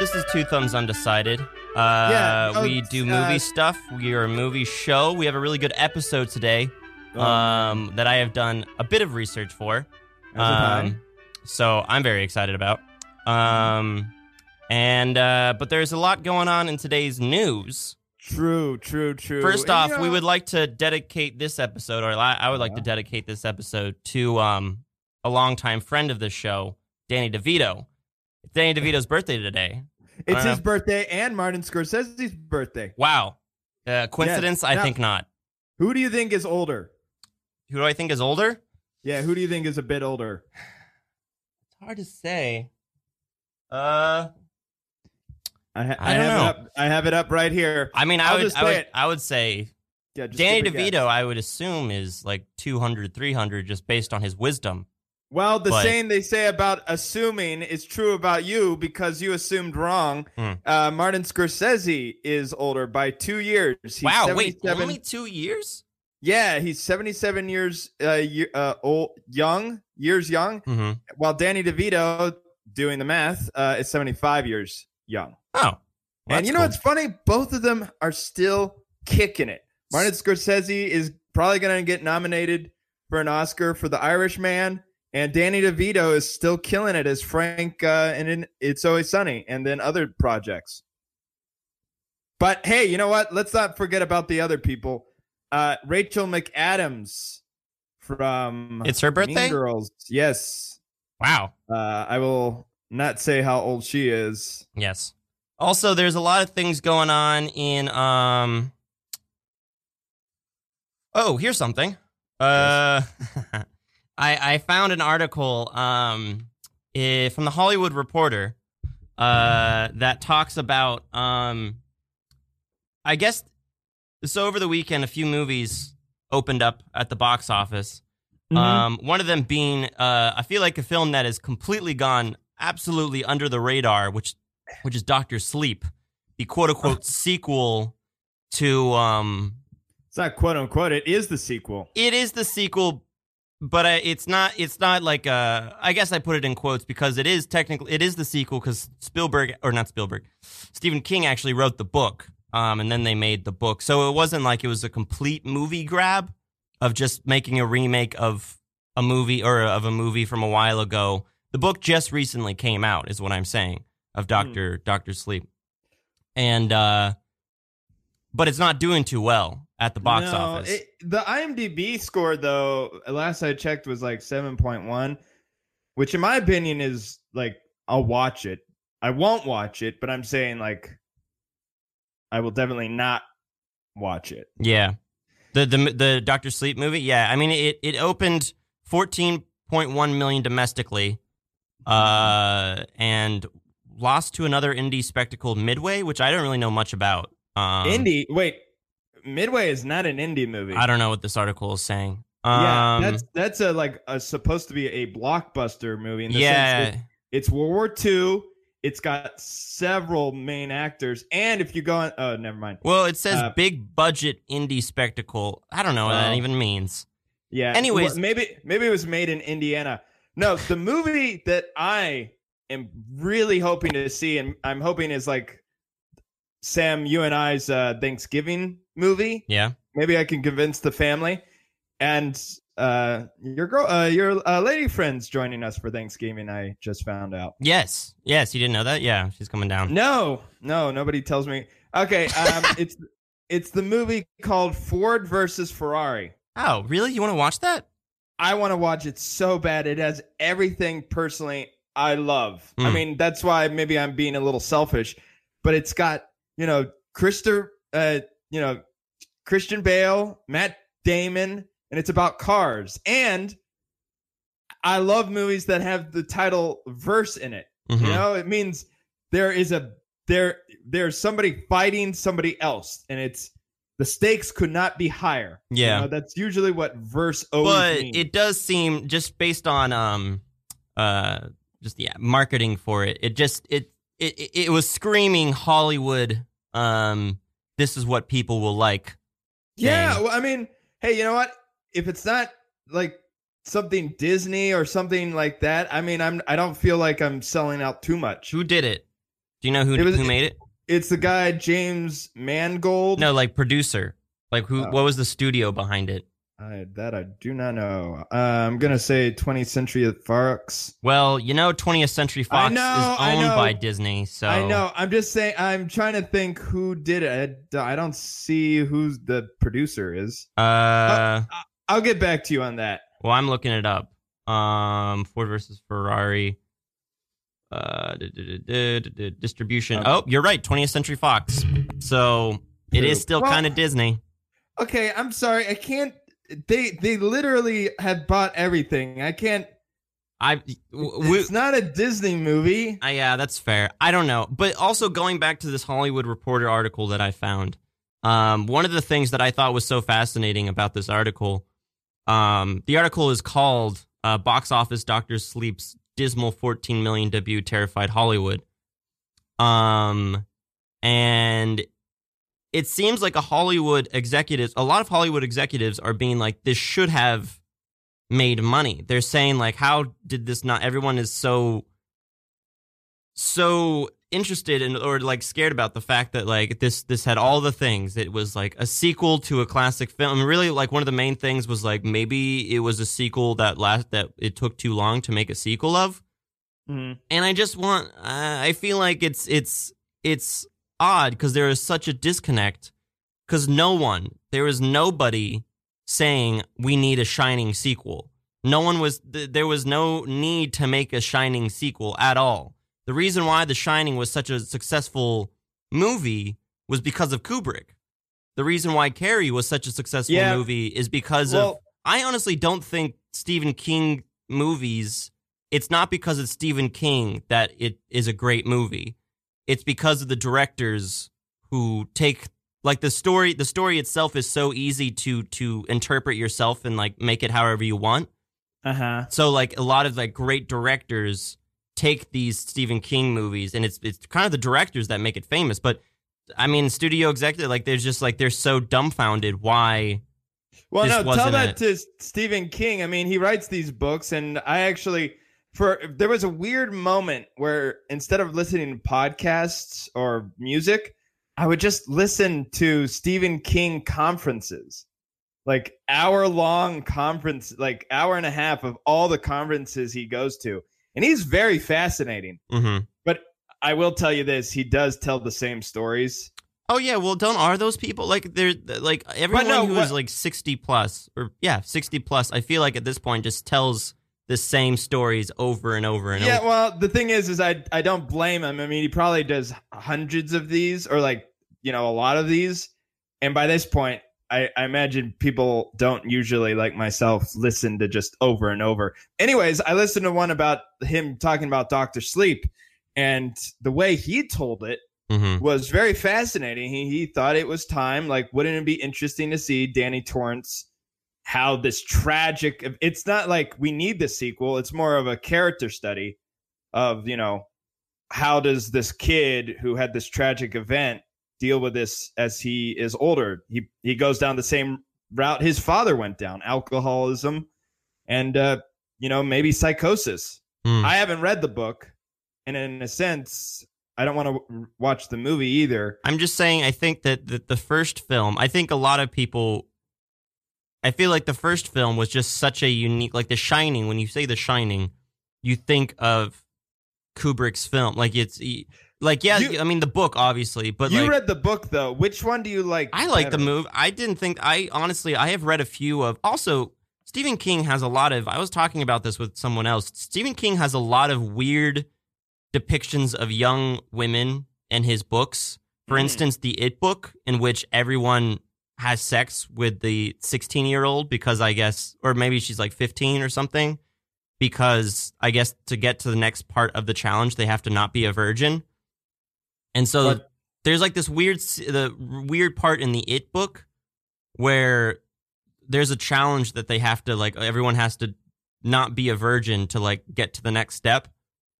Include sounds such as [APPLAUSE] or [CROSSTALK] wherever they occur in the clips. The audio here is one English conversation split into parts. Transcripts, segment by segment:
This is Two Thumbs Undecided. Uh, Yeah, oh, we do movie uh, stuff. We are a movie show. We have a really good episode today Oh, um, that I have done a bit of research for. As have I. Um, so I'm very excited about. Um, and uh, but there's a lot going on in today's news. True, true, true. First And, off, you we would like to dedicate this episode, or I I would like to dedicate this episode to um, a longtime friend of the show, Danny DeVito. It's Danny DeVito's birthday today. It's his don't birthday and Martin Scorsese's birthday. Wow. Uh, coincidence? I Now- think not. Who do you think is older? Who do I think is older? Yeah, who do you think is a bit older? It's hard to say. Uh, I, ha- I don't have know. It up, I have it up right here. I mean, I I'll would, I say would, it. I would say Yeah, Danny DeVito. guess. I would assume is like 200, 300 just based on his wisdom. Well, the but- saying they say about assuming is true about you because you assumed wrong. Hmm. Uh, Martin Scorsese is older by two years. He's wow, wait, only two years? Yeah, he's 77 years uh, year, uh, old, young, years young, Mm-hmm. while Danny DeVito, doing the math, uh, is 75 years young. Oh, well, and you know cool. what's funny? Both of them are still kicking it. Martin Scorsese is probably going to get nominated for an Oscar for The Irishman, and Danny DeVito is still killing it as Frank uh, and in It's Always Sunny, and then other projects. But hey, you know what? Let's not forget about the other people. Uh, Rachel McAdams from It's her birthday? Mean Girls. Yes. Wow. Uh, I will not say how old she is. Yes. Also, there's a lot of things going on in um. Oh, here's something. Uh, [LAUGHS] I I found an article um eh, from the Hollywood Reporter uh that talks about um. I guess so. Over the weekend, a few movies opened up at the box office. Um, one of them being, uh, I feel like a film that has completely gone absolutely under the radar, which, which is Doctor Sleep, the quote unquote [LAUGHS] sequel to, um, It's not quote unquote. It is the sequel. it is the sequel, but uh, it's not, it's not like, uh, I guess I put it in quotes because it is technically, it is the sequel because Spielberg, or not Spielberg, Stephen King actually wrote the book, um, and then they made the book. So it wasn't like it was a complete movie grab of just making a remake of a movie or of a movie from a while ago. The book just recently came out, is what I'm saying, of Doctor Doctor Sleep, and uh, but it's not doing too well at the box No, office. it- the IMDb score, though, last I checked, was like 7.1, which in my opinion is like, I'll watch it. I won't watch it, but I'm saying like, I will definitely not watch it. Yeah. The the the Doctor Sleep movie, yeah. I mean it it opened 14.1 million domestically uh and lost to another indie spectacle Midway, which I don't really know much about. Um indie, wait, Midway is not an indie movie. I don't know what this article is saying. Um yeah, that's that's a like a supposed to be a blockbuster movie. In the yeah. sense that it's World War II. It's got several main actors, and if you go on, oh, never mind. Well, it says Uh, big budget indie spectacle. I don't know what that even means. Yeah. Anyways- well, maybe maybe it was made in Indiana. No, the movie that I am really hoping to see, and I'm hoping is like Sam, you and I's uh, Thanksgiving movie. Yeah. Maybe I can convince the family, and uh, your girl, uh, your uh, lady friends joining us for Thanksgiving. I just found out. Yes. Yes, you didn't know that? Yeah, she's coming down. No, no, nobody tells me. Okay, um, [LAUGHS] it's it's the movie called Ford versus Ferrari. Oh, really? You want to watch that? I want to watch it so bad. It has everything personally I love. I Hmm. mean, that's why maybe I'm being a little selfish, but it's got, you know, Christer, uh, you know, Christian Bale, Matt Damon, and it's about cars. And I love movies that have the title verse in it. Mhm. You know, it means there is a there there's somebody fighting somebody else and it's the stakes could not be higher. You Yeah. know, that's usually what verse always but means. it does seem just based on um uh just yeah marketing for it it just it it- it was screaming hollywood um this is what people will like Yeah, thing. well, I mean, hey, you know what? If it's not like something Disney or something like that, I mean, I'm I don't feel like I'm selling out too much. who did it Do you know who was- who made it? It's the guy James Mangold. No, like producer. Like who? Oh. What was the studio behind it? I, that I do not know. Uh, I'm gonna say 20th Century Fox. Well, you know, 20th Century Fox know, is owned by Disney, so I know. I'm just saying. I'm trying to think who did it. I, I don't see who the producer is. Uh, I'll get back to you on that. well, I'm looking it up. Um, Ford versus Ferrari. Uh, distribution. Oh. Oh, you're right. 20th Century Fox. So it is still Well- kind of Disney. Okay, I'm sorry. I can't. They they literally have bought everything. I can't. I, w- w- It's not a Disney movie. Uh, yeah, that's fair. I don't know. But also going back to this Hollywood Reporter article that I found, um, one of the things that I thought was so fascinating about this article, um, the article is called uh, "Box Office Doctor Sleep's Dismal 14 Million Debut Terrified Hollywood," um, and it seems like a Hollywood executives, a lot of Hollywood executives are being like, "This should have." made money. They're saying like how did this not everyone is so so interested in or like scared about the fact that like this this had all the things. It was like a sequel to a classic film. And really like one of the main things was like maybe it was a sequel that last that it took too long to make a sequel of. Mhm. And I just want uh, I feel like it's it's it's odd cuz there is such a disconnect cuz no one there is nobody saying we need a shining sequel. No one was th- there was no need to make a shining sequel at all. The reason why The Shining was such a successful movie was because of Kubrick. The reason why Carrie was such a successful Yeah. movie is because of I honestly don't think Stephen King movies it's not because it's Stephen King that it is a great movie. It's because of the directors who take like the story the story itself is so easy to to interpret yourself and like make it however you want. uh huh. So like a lot of like great directors take these Stephen King movies and it's it's kind of the directors that make it famous, but I mean studio executive like they're just like they're so dumbfounded why Well, no, tell that it. to Stephen King. I mean, he writes these books, and I actually, for there was a weird moment where instead of listening to podcasts or music, I would just listen to Stephen King conferences, like hour long conference, like hour and a half of all the conferences he goes to, and he's very fascinating. Mhm. But I will tell you this: he does tell the same stories. Oh yeah, well, don't are those people like they're like everyone no, who what- is like sixty plus or yeah sixty plus? I feel like at this point just tells the same stories over and over and Yeah, over. Yeah, well, the thing is, is I I don't blame him. I mean, he probably does hundreds of these, or like you know, a lot of these, and by this point, I, I imagine people don't usually like myself listen to just over and over. Anyways, I listened to one about him talking about Doctor Sleep, and the way he told it hmm was very fascinating. He he thought it was time. Like, wouldn't it be interesting to see Danny Torrance? How this tragic? It's not like we need the sequel. It's more of a character study of you know how does this kid who had this tragic event deal with this as he is older? He he goes down the same route his father went down: alcoholism, and uh, you know maybe psychosis. Hmm. I haven't read the book, and in a sense, I don't want to w- watch the movie either. I'm just saying. I think that the, the first film. I think a lot of people. I feel like the first film was just such a unique, like The Shining. When you say The Shining, you think of Kubrick's film. Like it's like yeah. You- I mean the book obviously, but you like read the book though. Which one do you like? I like the move. I didn't think I honestly I have read a few of also Stephen King has a lot of I was talking about this with someone else. Stephen King has a lot of weird depictions of young women in his books. For Mm. instance, the It book in which everyone has sex with the 16-year-old because I guess or maybe she's like 15 or something because I guess to get to the next part of the challenge they have to not be a virgin. And so there's like this weird the weird part in the it book where there's a challenge that they have to like everyone has to not be a virgin to like get to the next step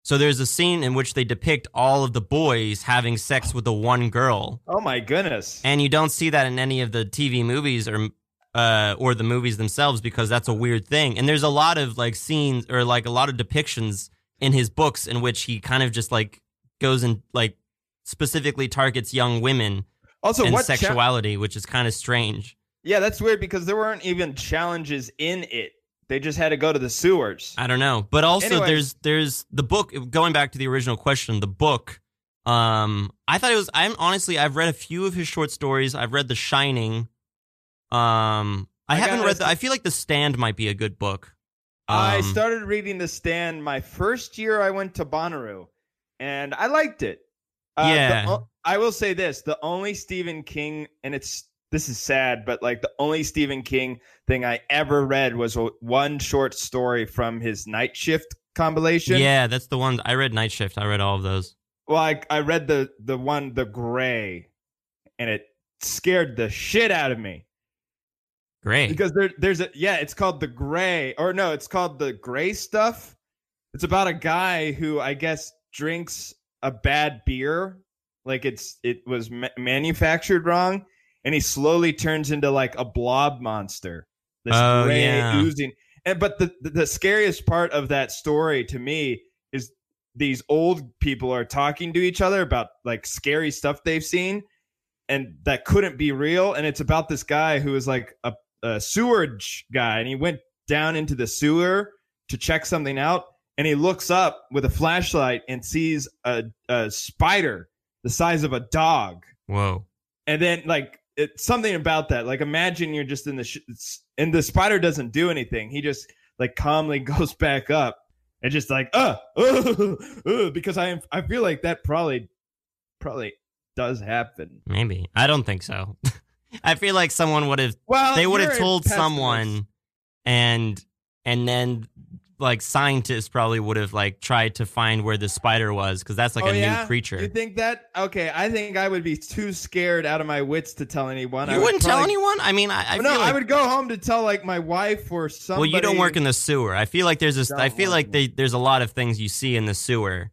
so there's a scene in which they depict all of the boys having sex with the one girl Oh my goodness! and you don't see that in any of the tv movies or uh, or the movies themselves because that's a weird thing and there's a lot of like scenes or like a lot of depictions in his books in which he kind of just like goes and like specifically targets young women Also, and what cha- sexuality, which is kind of strange. yeah, that's weird because there weren't even challenges in it. They just had to go to the sewers. I don't know. But also Anyways. there's there's the book going back to the original question, the book um I thought it was I'm honestly I've read a few of his short stories. I've read The Shining. Um I, I haven't read the, I feel like The Stand might be a good book. I Um, started reading The Stand my first year I went to Bonnaroo, and I liked it. Uh, the Yeah. o- I will say this: the only Stephen King, and it's this is sad, but like the only Stephen King thing I ever read was one short story from his Night Shift compilation. Yeah, that's the one I read Night Shift. I read all of those. Well, I, I read the the one, The Gray, and it scared the shit out of me. Great. because there, there's a yeah it's called the gray or no it's called the gray stuff it's about a guy who i guess drinks a bad beer like it's it was ma- manufactured wrong and he slowly turns into like a blob monster. This Oh, gray yeah. oozing. And but the, the the scariest part of that story to me is these old people are talking to each other about like scary stuff they've seen and that couldn't be real. And it's about this guy who is like a, a sewerage guy. And he went down into the sewer to check something out. And he looks up with a flashlight and sees a, a spider the size of a dog. Whoa. and then like it's something about that like imagine you're just in the sh- and the spider doesn't do anything he just like calmly [LAUGHS] goes back up and just like uh, [LAUGHS] uh, uh because i am i feel like that probably probably does happen Maybe. I don't think so. [LAUGHS] I feel like someone would have well they would have told someone and and then like scientists probably would have like tried to find where the spider was because that's like Oh, a yeah? new creature. You think that? Okay, I think I would be too scared out of my wits to tell anyone. I You would wouldn't tell probably- anyone? I mean, I, I no, feel like, I would go home to tell like my wife or somebody. well, you don't work in the sewer. I feel like there's a, I feel like they, there's a lot of things you see in the sewer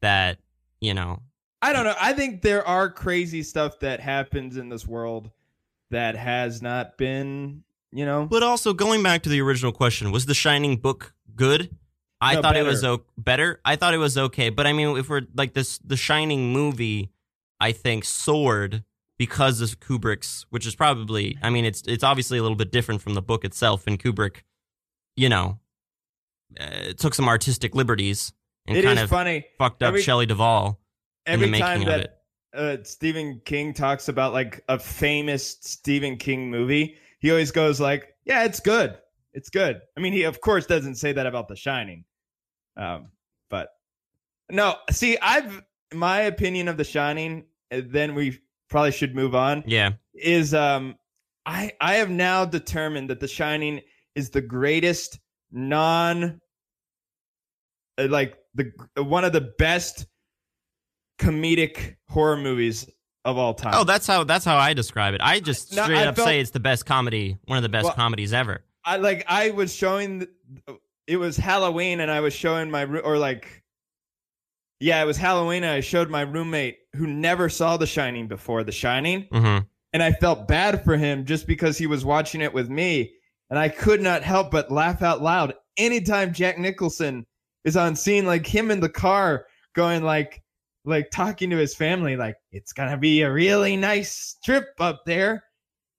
that, you know, I don't know. I think there are crazy stuff that happens in this world that has not been, you know. But also going back to the original question, was the Shining book good? I No, thought it was better. o- better. I thought it was okay, but I mean, if we're like this, the Shining movie, I think soared because of Kubrick's, which is probably, I mean, it's it's obviously a little bit different from the book itself, and Kubrick, you know, uh, took some artistic liberties and It kind of funny fucked up every- Shelley Duvall in every the making time of that it. uh, Stephen King talks about like a famous Stephen King movie. He always goes like, "Yeah, it's good. It's good." I mean, he of course doesn't say that about The Shining, um, but no. See, I've my opinion of The Shining. Then we probably should move on. Yeah, Is um, I I have now determined that The Shining is the greatest non, uh, like the one of the best comedic horror movies of all time. Oh, that's how that's how I describe it. I just No, straight I up felt- say it's the best comedy, one of the best Well- comedies ever. I like I was showing it was Halloween and I was showing my or like yeah, it was Halloween and I showed my roommate who never saw The Shining before The Shining. Hmm and I felt bad for him just because he was watching it with me. And I could not help but laugh out loud anytime Jack Nicholson is on scene like him in the car going like like talking to his family like it's going to be a really nice trip up there.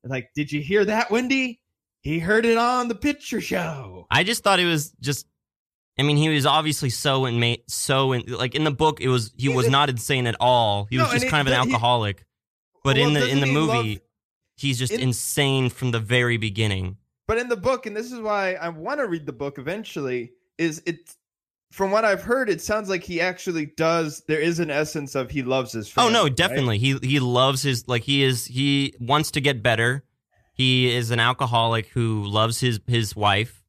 Like did you hear that Wendy he heard it on the picture show I just thought it was just. I mean, he was obviously so in so in like in the book. It was he He was did- not insane at all. He No, was just it- kind of an but he- alcoholic. But Well, in the in the movie, love- he's just in- insane from the very beginning. But in the book, and this is why I want to read the book eventually, is it from what I've heard, it sounds like he actually does. There is an essence of he loves his Oh family. no, right? definitely. He he loves his like he is he wants to get better. He is an alcoholic who loves his his wife,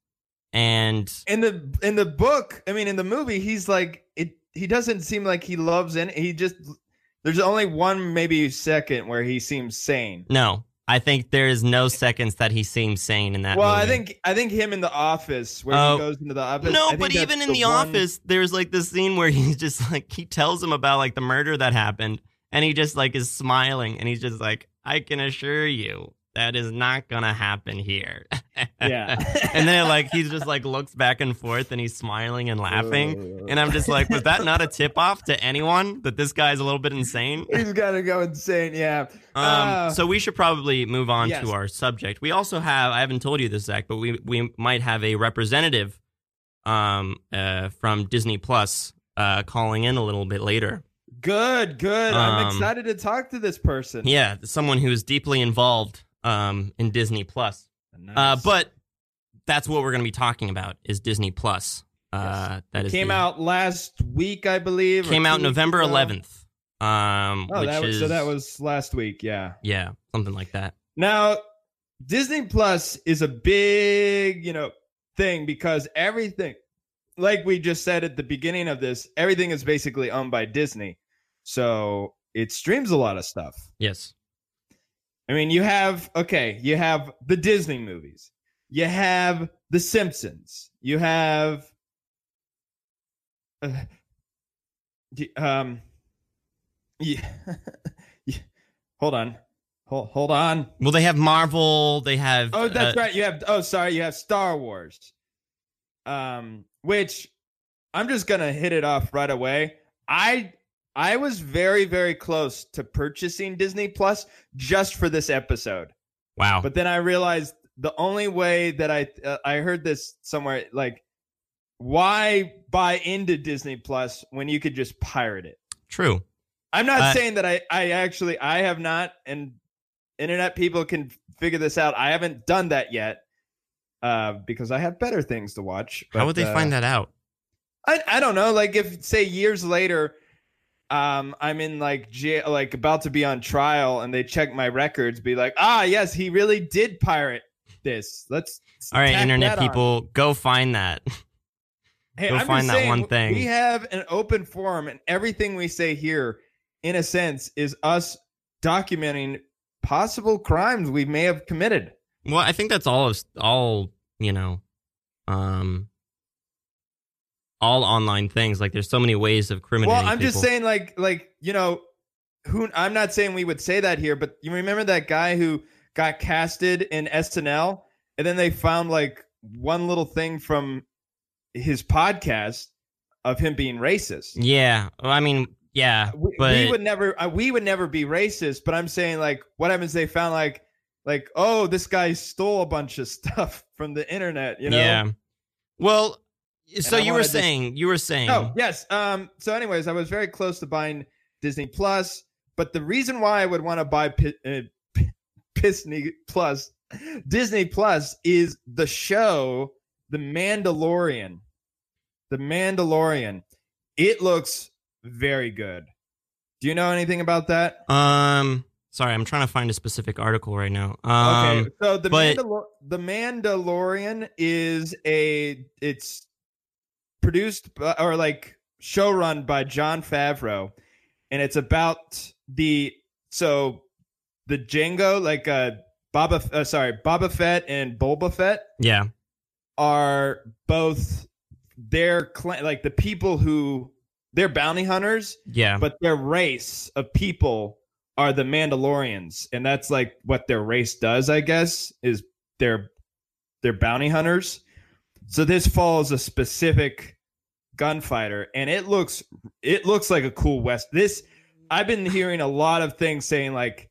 and In the in the book, I mean, in the movie, he's like it. He doesn't seem like he loves any. He just there's only one maybe second where he seems sane. no, I think there is no seconds that he seems sane in that. well, I think I think him in the office where Oh. he goes into the office. No, but even in the, one- office, there's like this scene where he's [LAUGHS] just like he tells him about like the murder that happened, and he just like is smiling, and he's just like, "I can assure you." That is not gonna happen here, [LAUGHS] Yeah. and then like he just like looks back and forth and he's smiling and laughing. And I'm just like, was that not a tip off to anyone that this guy's a little bit insane? [LAUGHS] He's got to go insane. Yeah. Um, Uh, so we should probably move on yes. to our subject. We also have I haven't told you this, Zach, but we we might have a representative um uh from Disney Plus uh calling in a little bit later. Good, good. I'm Um, excited to talk to this person. Yeah, someone who is deeply involved um in Disney Plus. Nice. Uh but that's what we're going to be talking about is Disney Plus. Uh that is came the- out last week, I believe. came out November ago. 11th. Um Oh, that was, is so that was last week. Yeah. yeah, something like that. Now, Disney Plus is a big, you know, thing because everything, like we just said at the beginning of this, everything is basically owned by Disney. So it streams a lot of stuff. Yes. I mean, you have okay, you have the Disney movies, you have The Simpsons, you have, uh, um, [LAUGHS] yeah, hold on, hold hold on. Well, they have Marvel, they have Oh, that's uh, right. You have oh, sorry, you have Star Wars, um, which I'm just gonna hit it off right away. I I was very very close to purchasing Disney Plus just for this episode. Wow. But then I realized the only way that I uh, I heard this somewhere like why buy into Disney Plus when you could just pirate it? True. I'm not Uh, saying that I I actually I have not and internet people can figure this out. I haven't done that yet. Uh, because I have better things to watch. How would they find that out? I I don't know. Like if say years later, um, I'm in like jail, like about to be on trial, and they check my records, be like, ah, yes, he really did pirate this. Let's All right, internet people, go find that. Hey, go I'm find that saying, one thing. We have an open forum, and everything we say here, in a sense, is us documenting possible crimes we may have committed. well, I think that's all. Of, all you know, um, all online things. Like, there's so many ways of criminating. Well, I'm just saying, like, like you know, who I'm not saying we would say that here, but you remember that guy who got casted in SNL, and then they found like one little thing from his podcast of him being racist. Yeah. Well, I mean, yeah, we, but we would never uh, we would never be racist but i'm saying like what happens they found like like oh this guy stole a bunch of [LAUGHS] stuff from the internet you know yeah. Well, so you were wanted to- saying, you were saying, oh yes. Um so anyways i was very close to buying disney plus but the reason why i would want to buy Pi- uh, P- disney plus disney plus is the show the mandalorian. The mandalorian. It looks very good. Do you know anything about that? Um, sorry, I'm trying to find a specific article right now. Um, okay, so the but- Mandalor- the Mandalorian is a it's produced by, or like show run by Jon Favreau, and it's about the so the Jango like uh Boba uh, sorry Boba Fett and Boba Fett yeah, are both their clan like the people who they're bounty hunters yeah, but their race of people are the Mandalorians, and that's like what their race does, I guess, is they're they're bounty hunters. So this follows a specific gunfighter, and it looks it looks like a cool west. This I've been hearing a lot of things saying like,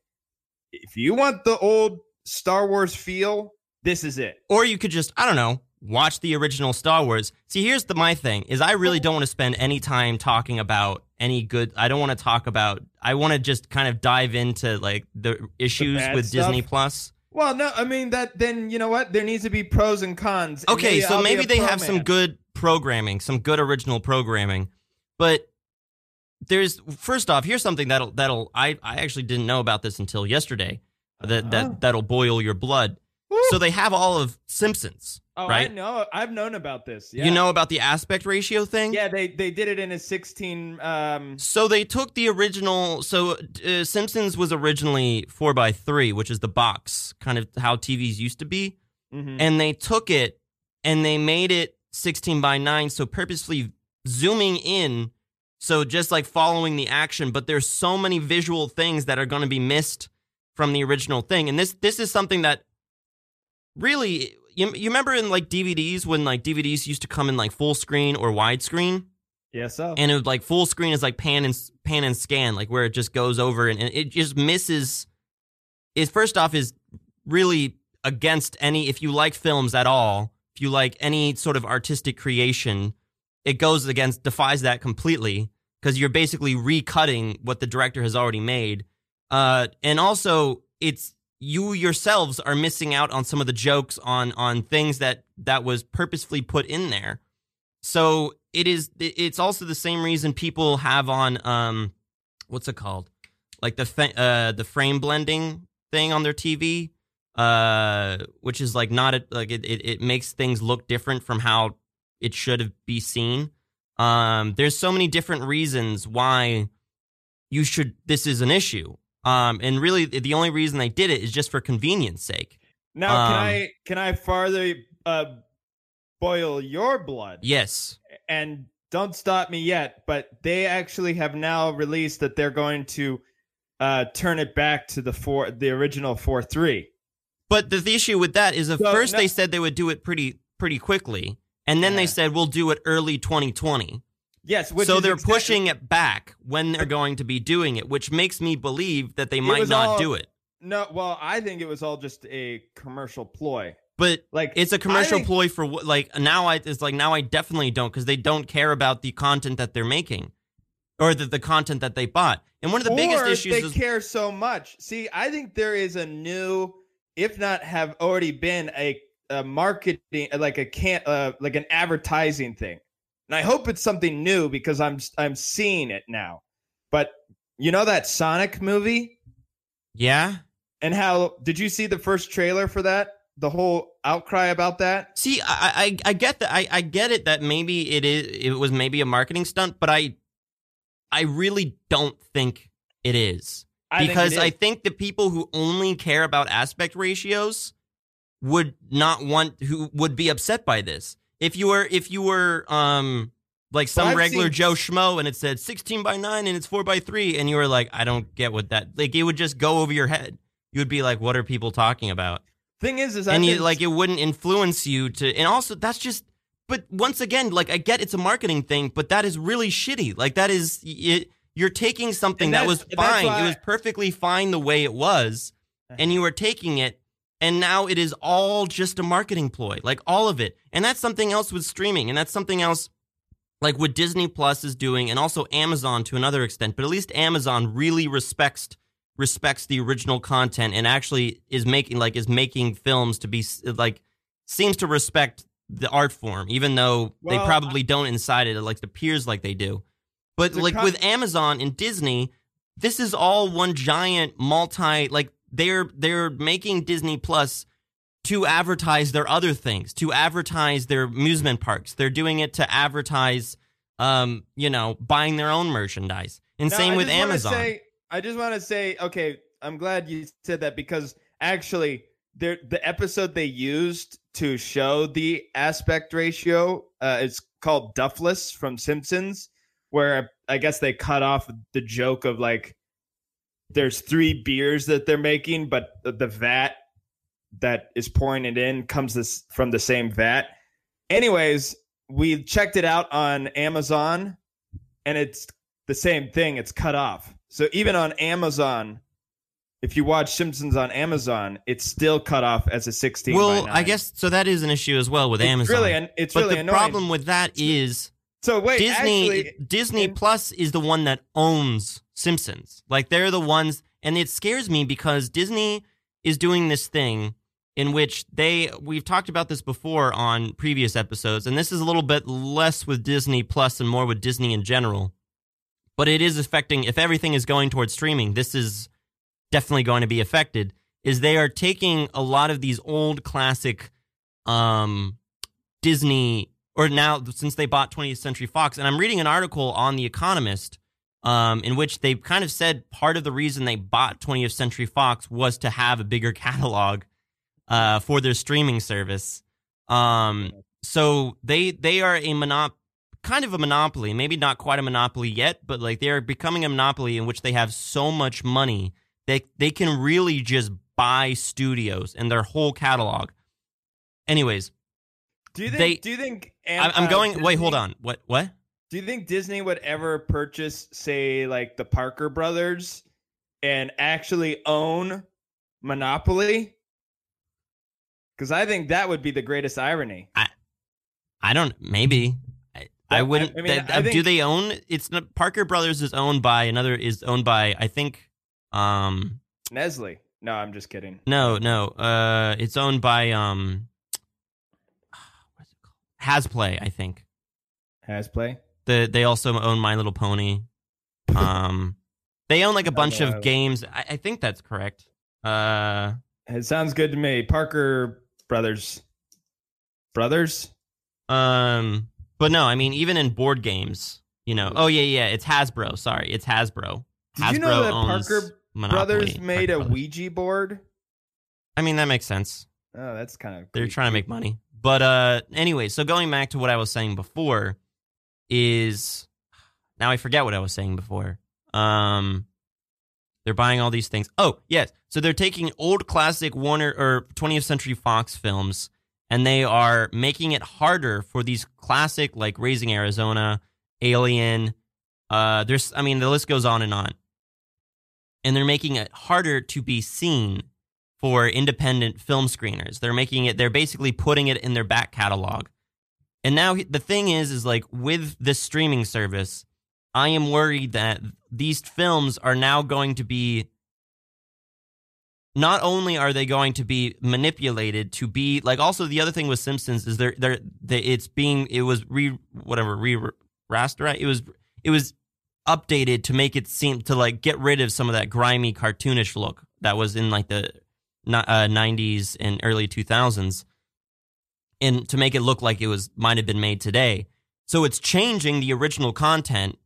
if you want the old Star Wars feel, this is it. or you could just, I don't know, watch the original Star Wars. See, here's the my thing is I really don't want to spend any time talking about any good. I don't want to talk about. I want to just kind of dive into like the issues bad with stuff? Disney Plus. Well, no, I mean that. Then you know what? There needs to be pros and cons. and Okay, so I'll maybe they have some good programming, some good original programming, but there's first off, here's something that'll that'll I I actually didn't know about this until yesterday. That Oh. that that'll boil your blood. Woo! So they have all of Simpsons. Oh, I know. I've known about this. Yeah. You know about the aspect ratio thing? Yeah, they they did it in a 16 um So they took the original. So uh, Simpsons was originally four by three, which is the box, kind of how TVs used to be, mhm. and they took it and they made it sixteen by nine. So purposely zooming in, so just like following the action. But there's so many visual things that are going to be missed from the original thing, and this this is something that really you, you remember in like DVDs when like DVDs used to come in like full screen or widescreen, Yes, so. and it was like full screen is like pan and pan and scan, like where it just goes over and, and it just misses. Is first off is really against any if you like films at all, if you like any sort of artistic creation, it goes against defies that completely because you're basically recutting what the director has already made. Uh, and also it's you yourselves are missing out on some of the jokes on on things that that was purposefully put in there. So it is it's also the same reason people have on um what's it called? Like the uh the frame blending thing on their TV uh which is like not a, like it, it it makes things look different from how it should be seen. Um there's so many different reasons why you should this is an issue. Um and really the only reason they did it is just for convenience sake. now, can um, I can I farther uh, boil your blood? Yes. and don't stop me yet, but they actually have now released that they're going to uh, turn it back to the four, the original four three. But the, the issue with that is at So, first no- they said they would do it pretty pretty quickly, and then they said we'll do it early 2020. Yes, which so they're exactly- pushing it back when they're going to be doing it, which makes me believe that they might not all- do it. No, well, I think it was all just a commercial ploy. But Like it's a commercial think- ploy for what? Like now, I it's like now I definitely don't because they don't care about the content that they're making, or the, the content that they bought. And one of the biggest issues they is care so much. See, I think there is a new, if not have already been a, a marketing like a can't uh, like an advertising thing, and I hope it's something new because I'm I'm seeing it now. But you know that Sonic movie yeah. and how did you see the first trailer for that? The whole outcry about that. See, I, I I get that. I, I get it that maybe it is it was maybe a marketing stunt, but I I really don't think it is I think because I think the people who only care about aspect ratios would not want who would be upset by this. If you were if you were um like some I've regular seen- Joe Schmo and it said 16 by 9 and it's 4 by 3 and you were like I don't get what that like it would just go over your head. You would be like what are people talking about? thing is, is and you like it wouldn't influence you to and also that's just but once again like i get it's a marketing thing but that is really shitty like that is it you're taking something that was fine it was perfectly fine the way it was and you are taking it and now it is all just a marketing ploy like all of it. And that's something else with streaming and that's something else like what disney plus is doing and also amazon to another extent. But at least amazon really respects respects the original content and actually is making like is making films to be like seems to respect the art form even though they Well, probably don't inside it It like appears like they do. But like con- with amazon and disney this is all one giant multi like they're they're making disney plus to advertise their other things to advertise their amusement parks. They're doing it to advertise um you know buying their own merchandise. And Now, same I with amazon. Say, I just want to say, okay, I'm glad you said that because actually, the episode they used to show the aspect ratio uh, is called Duffless from Simpsons, where I guess they cut off the joke of like there's three beers that they're making, but the, the vat that is pouring it in comes this from the same vat. Anyways, we checked it out on Amazon, and it's the same thing. It's cut off. So even on Amazon, if you watch Simpsons on Amazon, it's still cut off as a 16. well i guess so that is an issue as well with it's amazon Really, an- it's but really the annoying. problem with that is so wait, Disney actually, Disney in- Plus is the one that owns Simpsons. Like they're the ones and it scares me because Disney is doing this thing in which they we've talked about this before on previous episodes and this is a little bit less with Disney Plus and more with Disney in general. But it is affecting if everything is going towards streaming, this is definitely going to be affected is they are taking a lot of these old classic um Disney or now since they bought 20th Century Fox and I'm reading an article on the Economist um in which they kind of said part of the reason they bought 20th Century Fox was to have a bigger [LAUGHS] catalog uh for their streaming service. Um so they they are a monop kind of a monopoly, maybe not quite a monopoly yet, but like they are becoming a monopoly in which they have so much money they they can really just buy studios and their whole catalog. anyways, Do you think? They- do you think? I, I'm uh, going. Wait, hold on. What? What? Do you think Disney would ever purchase, say, like the Parker brothers, and actually own Monopoly? Because I think that would be the greatest irony. I I don't. Maybe. I, I I- wouldn't. I mean, that- I do they own? It's not, Parker Brothers is owned by another. Is owned by I think. Um. Nestle. No, I'm just kidding. No. No. Uh. It's owned by um. [SIGHS] What's it called? Hasplay. I think. Hasplay. The they also own My Little Pony. Um. They own like a bunch of games. I, I think that's correct. Uh. It sounds good to me. Parker brothers. Brothers. Um, but no, I mean, even in board games, you know. Oh yeah, yeah, it's Hasbro. Sorry, it's Hasbro. Did Hasbro you know that Parker Monopoly. brothers made Parker a Brothers. Ouija board? I mean, that makes sense. Oh, that's kind of. They're trying to make money. But uh, anyway, so going back to what I was saying before, is now I forget what I was saying before. Um, they're buying all these things. Oh yes, so they're taking old classic Warner or 20th Century Fox films, and they are making it harder for these classic like Raising Arizona, Alien. Uh, there's, I mean, the list goes on and on, and they're making it harder to be seen for independent film screeners. They're making it. They're basically putting it in their back catalog. And now the thing is, is like with this streaming service, I am worried that these films are now going to be. Not only are they going to be manipulated to be like, also the other thing with Simpsons is they're they're they, it's being it was re whatever re rasterized it was it was updated to make it seem to like get rid of some of that grimy cartoonish look that was in like the uh, 90s and early 2000s and to make it look like it was might have been made today. So it's changing the original content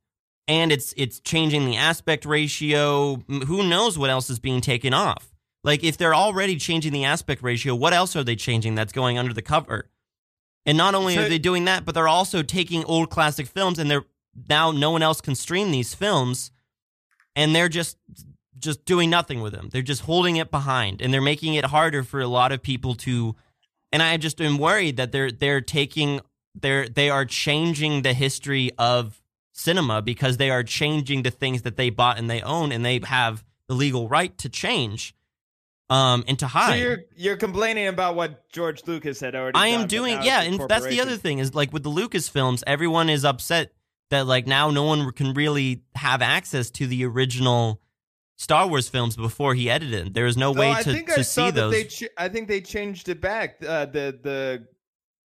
and it's it's changing the aspect ratio. Who knows what else is being taken off? Like if they're already changing the aspect ratio what else are they changing that's going under the cover? And not only So- are they doing that but they're also taking old classic films and they're now no one else can stream these films and they're just just doing nothing with them. They're just holding it behind and they're making it harder for a lot of people to and I just am worried that they're they're taking they're they are changing the history of cinema because they are changing the things that they bought and they own and they have the legal right to change um and to hide. So you're you're complaining about what George Lucas had already. I am doing yeah, and that's the other thing is like with the Lucas films, everyone is upset that like now no one can really have access to the original Star Wars films before he edited. them. There is no No, way to, to see those. Ch- I think they changed it back. Uh, the the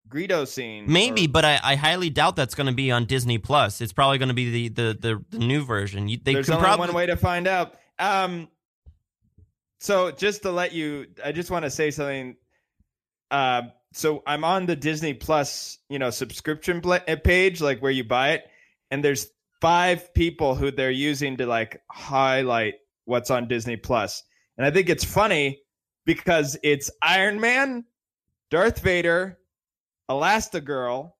Greedo scene. Maybe, or- but I, I highly doubt that's going to be on Disney Plus. It's probably going to be the, the, the, the new version. You, they there's only probably one way to find out. Um, so just to let you, I just want to say something. Uh, so I'm on the Disney Plus, you know, subscription pla- uh, page, like where you buy it, and there's five people who they're using to like highlight what's on Disney Plus, and I think it's funny because it's Iron Man, Darth Vader, Elastigirl,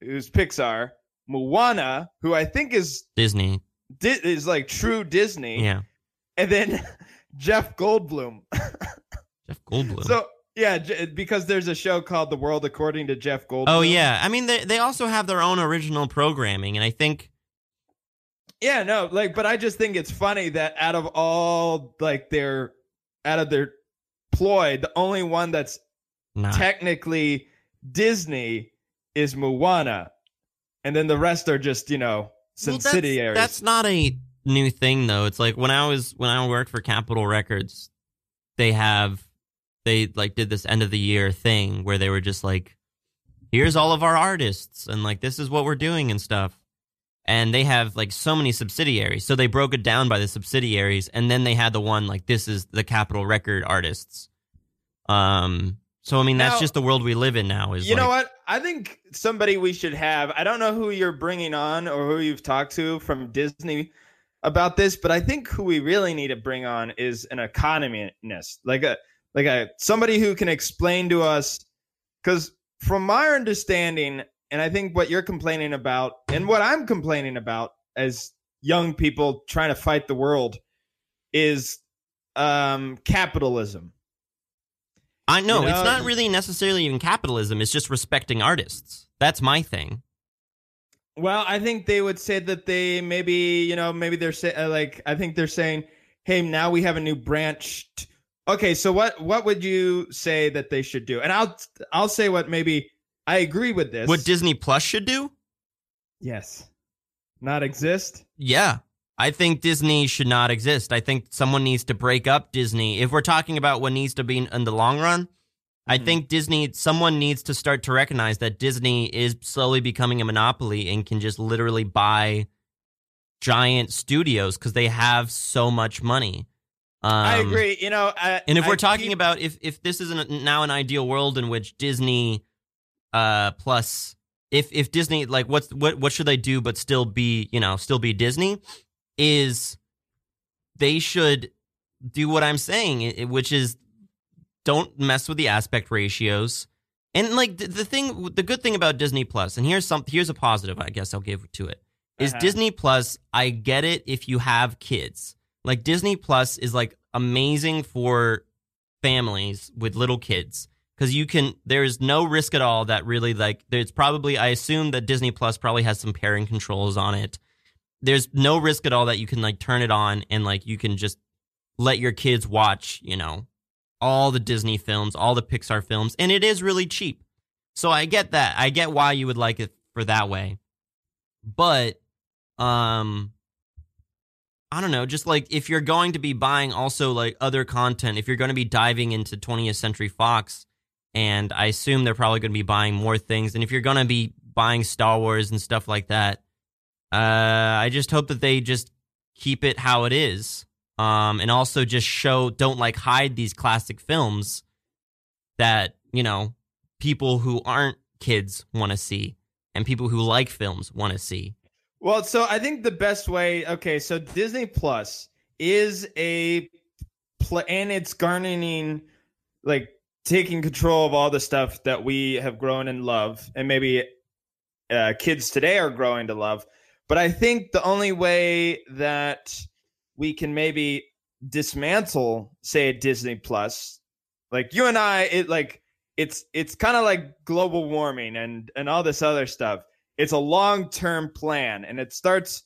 who's Pixar, Moana, who I think is Disney. Di- is like true Disney, Yeah, and then [LAUGHS] Jeff Goldblum. [LAUGHS] Jeff Goldblum. So yeah, J- because there's a show called The World According to Jeff Goldblum. oh yeah, I mean they they also have their own original programming, and I think yeah, no, like, but I just think it's funny that out of all like their out of their ploy, the only one that's not. technically Disney is Moana, and then the rest are just you know Well, that's- subsidiaries. that's, not a new thing though. It's like when I was when I worked for Capitol Records, they have they like did this end of the year thing where they were just like, here's all of our artists and like this is what we're doing and stuff. And they have like so many subsidiaries. So they broke it down by the subsidiaries and then they had the one like this is the Capitol Record artists. Um so I mean that's Now- just the world we live in now is you know what? I think somebody we should have. I don't know who you're bringing on or who you've talked to from Disney about this, but I think who we really need to bring on is an economist, like a like a somebody who can explain to us. Because from my understanding, and I think what you're complaining about, and what I'm complaining about as young people trying to fight the world, is um, capitalism. I know, You know, it's not really necessarily even capitalism. It's just respecting artists. That's my thing. Well, I think they would say that they maybe, you know, maybe they're say, uh, like I think they're saying, "Hey, now we have a new branch." t- Okay, so what what would you say that they should do? And I'll I'll say what maybe I agree with this. What Disney Plus should do? yes. Not exist? Yeah. I think Disney should not exist. I think someone needs to break up Disney. If we're talking about what needs to be in, the long run, I Mhm. think Disney, someone needs to start to recognize that Disney is slowly becoming a monopoly and can just literally buy giant studios because they have so much money. Um, I agree. You know, I, And if I we're talking keep- about if if this is an, now an ideal world in which Disney uh plus if if Disney like what's what what should they do but still be, you know, still be Disney is they should do what I'm saying, which is don't mess with the aspect ratios. And like the, the thing the good thing about Disney Plus, and here's some here's a positive I guess I'll give to it is Uh-huh. Disney Plus. I get it if you have kids. Like Disney Plus is like amazing for families with little kids because you can. There's no risk at all that really like. There's probably I assume that Disney Plus probably has some pairing controls on it. There's no risk at all that you can like turn it on and like you can just let your kids watch. You know all the Disney films, all the Pixar films, and it is really cheap. So I get that. I get why you would like it for that way. But um I don't know, just like if you're going to be buying also like other content, if you're going to be diving into 20th Century Fox and I assume they're probably going to be buying more things and if you're going to be buying Star Wars and stuff like that, uh I just hope that they just keep it how it is. Um and also just show don't like hide these classic films that, you know, people who aren't kids want to see and people who like films want to see. Well, so I think the best way. Okay, so Disney Plus is a and it's garnering like taking control of all the stuff that we have grown and love, and maybe uh, kids today are growing to love. But I think the only way that we can maybe dismantle, say, Disney Plus, like you and I, it like it's it's kind of like global warming and and all this other stuff it's a long term plan and it starts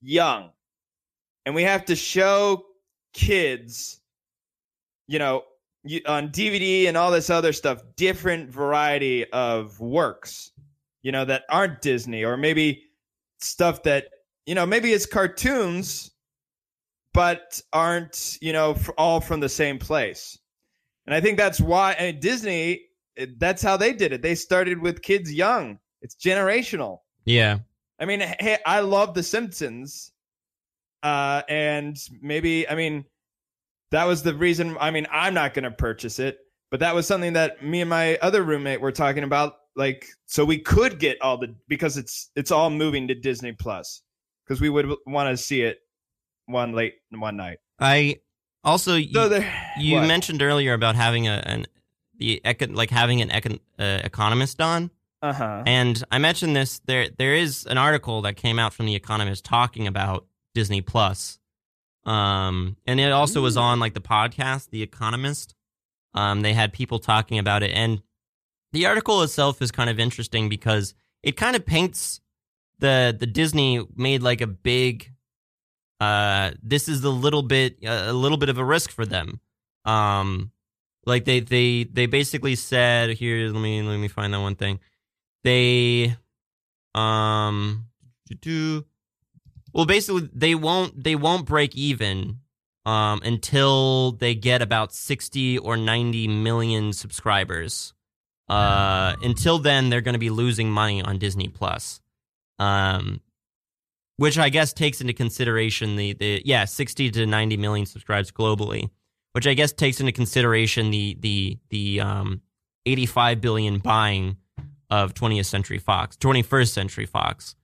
young and we have to show kids you know you, on dvd and all this other stuff different variety of works you know that aren't disney or maybe stuff that you know maybe it's cartoons but aren't you know all from the same place. And i think that's why and Disney, that's how they did it. They started with kids young. It's generational. Yeah. I mean, hey, I love The Simpsons, uh, and maybe I mean that was the reason. I mean, I'm not going to purchase it, but that was something that me and my other roommate were talking about. Like, so we could get all the because it's it's all moving to Disney Plus because we would want to see it one late one night. I also you, So there, you what? mentioned earlier about having a an the econ, like having an econ, uh, economist on, uh huh, and I mentioned this. There there is an article that came out from the Economist talking about Disney Plus, um, and it also was on like the podcast, The Economist. Um, they had people talking about it, and the article itself is kind of interesting because it kind of paints the the Disney made like a big uh this is a little bit a little bit of a risk for them. Um like they they they basically said here let me let me find that one thing. They um do well basically they won't they won't break even um until they get about 60 or 90 million subscribers. Uh until then they're going to be losing money on Disney Plus. Um which I guess takes into consideration the the yeah 60 to 90 million subscribers globally which I guess takes into consideration the the the um 85 billion buying of 20th Century Fox 21st Century Fox.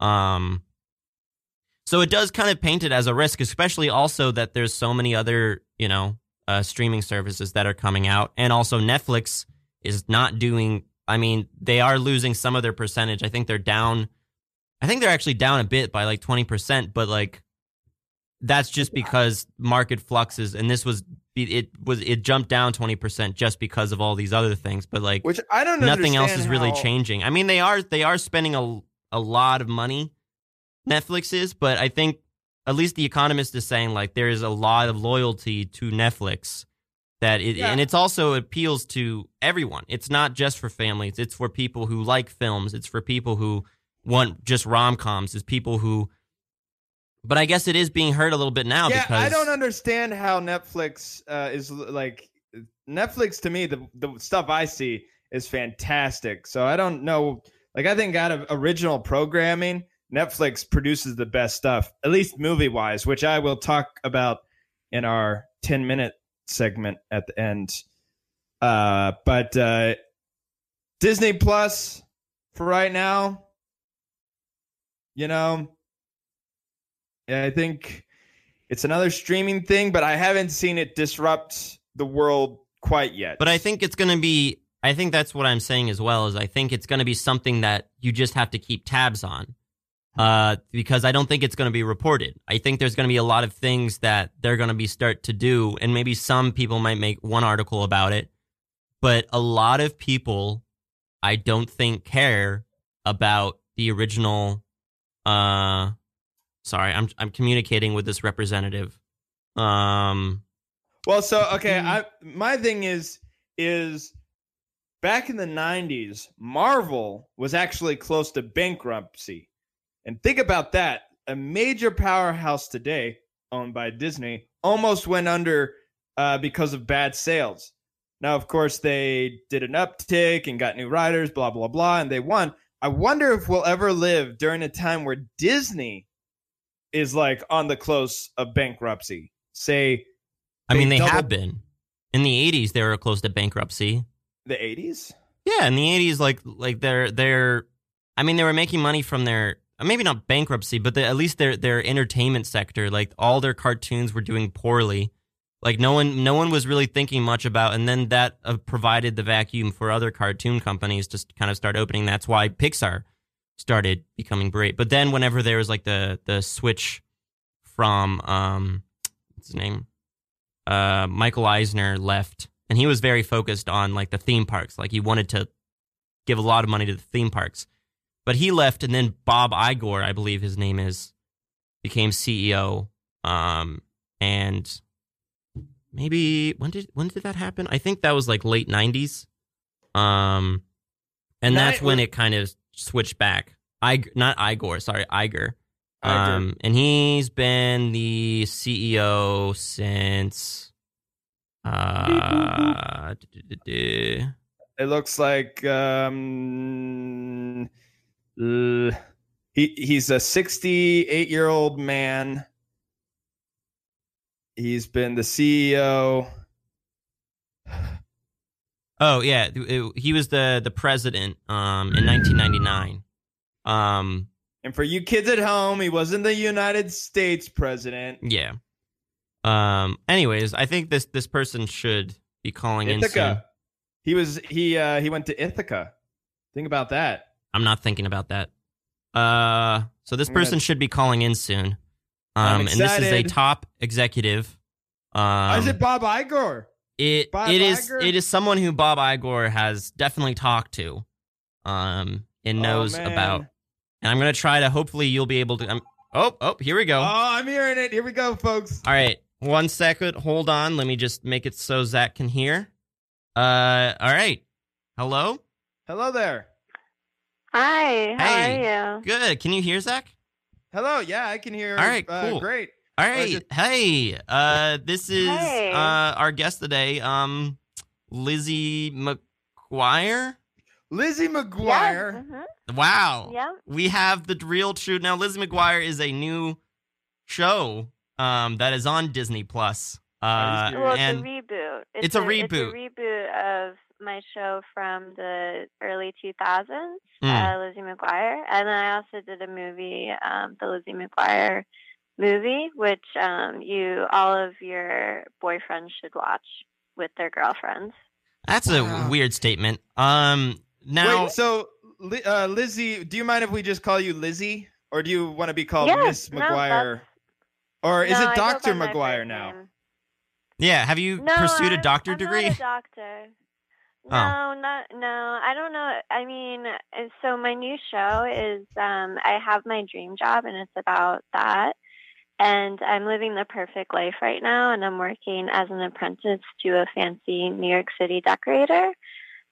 Um so it does kind of paint it as a risk especially also that there's so many other you know uh, streaming services that are coming out and also Netflix is not doing I mean they are losing some of their percentage I think they're down I think they're actually down a bit by like 20%, but like that's just because market fluxes and this was it was it jumped down twenty percent just because of all these other things. But like Which I don't know, nothing else is really how- changing. I mean, they are they are spending a a lot of money. Netflix is, but I think at least the Economist is saying like there is a lot of loyalty to Netflix that it Yeah. and it's also appeals to everyone. It's not just for families. It's for people who like films. It's for people who want just rom coms. It's people who. But I guess it is being heard a little bit now Yeah, because I don't understand how Netflix uh, is like Netflix to me. The the stuff I see is fantastic. So I don't know. Like I think out of original programming, Netflix produces the best stuff, at least movie wise, which I will talk about in our ten minute segment at the end. Uh, but uh, Disney Plus for right now, you know, I think it's another streaming thing, but I haven't seen it disrupt the world quite yet. But I think it's going to be. I think that's what I'm saying as well. Is I think it's going to be something that you just have to keep tabs on, uh, because I don't think it's going to be reported. I think there's going to be a lot of things that they're going to be start to do, and maybe some people might make one article about it, but a lot of people, I don't think care about the original. Uh, sorry, I'm I'm communicating with this representative. Um, Well, so okay. I my thing is is back in the 90s, Marvel was actually close to bankruptcy. And think about that. A major powerhouse today owned by Disney almost went under uh, because of bad sales. Now, of course, they did an uptick and got new writers, blah blah blah, and they won. I wonder if we'll ever live during a time where Disney is like on the close of bankruptcy. Say I mean, They doubled- have been. In the 80s, they were close to bankruptcy. the 80s. Yeah, in the 80s, like like they're they're. I mean, they were making money from their maybe not bankruptcy, but the, at least their their entertainment sector. Like all their cartoons were doing poorly. Like no one no one was really thinking much about, and then that uh, provided the vacuum for other cartoon companies to kind of start opening. That's why Pixar started becoming great. But then whenever there was like the the switch from um what's his name uh Michael Eisner left and he was very focused on like the theme parks like he wanted to give a lot of money to the theme parks but he left and then Bob Igor I believe his name is became CEO um and maybe when did when did that happen I think that was like late 90s um and that's when it kind of switched back I not Igor sorry Iger Iger. um, and he's been the CEO since. Uh. [LAUGHS] It looks like um, he he's a 68 year old man. He's been the CEO. oh yeah, he was the the president um in 1999. Um, And for you kids at home, he wasn't the United States president. yeah. Um. Anyways, I think this this person should be calling in. Ithaca. He was he uh he went to Ithaca. Think about that. I'm not thinking about that. Uh, so this person should be calling in soon. I'm Um, and this is a excited. top executive. Um, is it Bob Igor? It Bob it is Iger? it is someone who Bob Igor has definitely talked to, um, and knows Oh, man. about. And I'm gonna try to. Hopefully, you'll be able to. Um, oh, oh, here we go. Oh, I'm hearing it. Here we go, folks. All right, one second. Hold on. Let me just make it so Zach can hear. Uh, all right. Hello. Hello there. Hi, how Hey. are you? Good. Can you hear Zach? Hello. Yeah, I can hear. All right, uh, cool. Great. All right. Just- Hey. Uh, this is Hey. uh our guest today. Um, Lizzie McGuire. Lizzie McGuire. Yeah. Wow. mhm, Yeah. we have the real truth now lizzie mcguire is a new show um that is on disney plus uh serious? Well, it's and a reboot. It's a It's reboot. a reboot of my show from the early 2000s, Mm. uh, Lizzie McGuire, and then I also did a movie, um, the Lizzie McGuire movie, which um, you all of your boyfriends should watch with their girlfriends. that's a Wow. weird statement um now Wait, so uh, Lizzie, do you mind if we just call you Lizzie, or do you want to be called Yes, Miss McGuire, that's- or is No, it Doctor McGuire now? name. Yeah. Have you No, pursued a I'm- doctor I'm degree? Not a doctor. Oh. No, not no. I don't know. I mean, so my new show is um I have my dream job and it's about that. And I'm living the perfect life right now and I'm working as an apprentice to a fancy New York City decorator.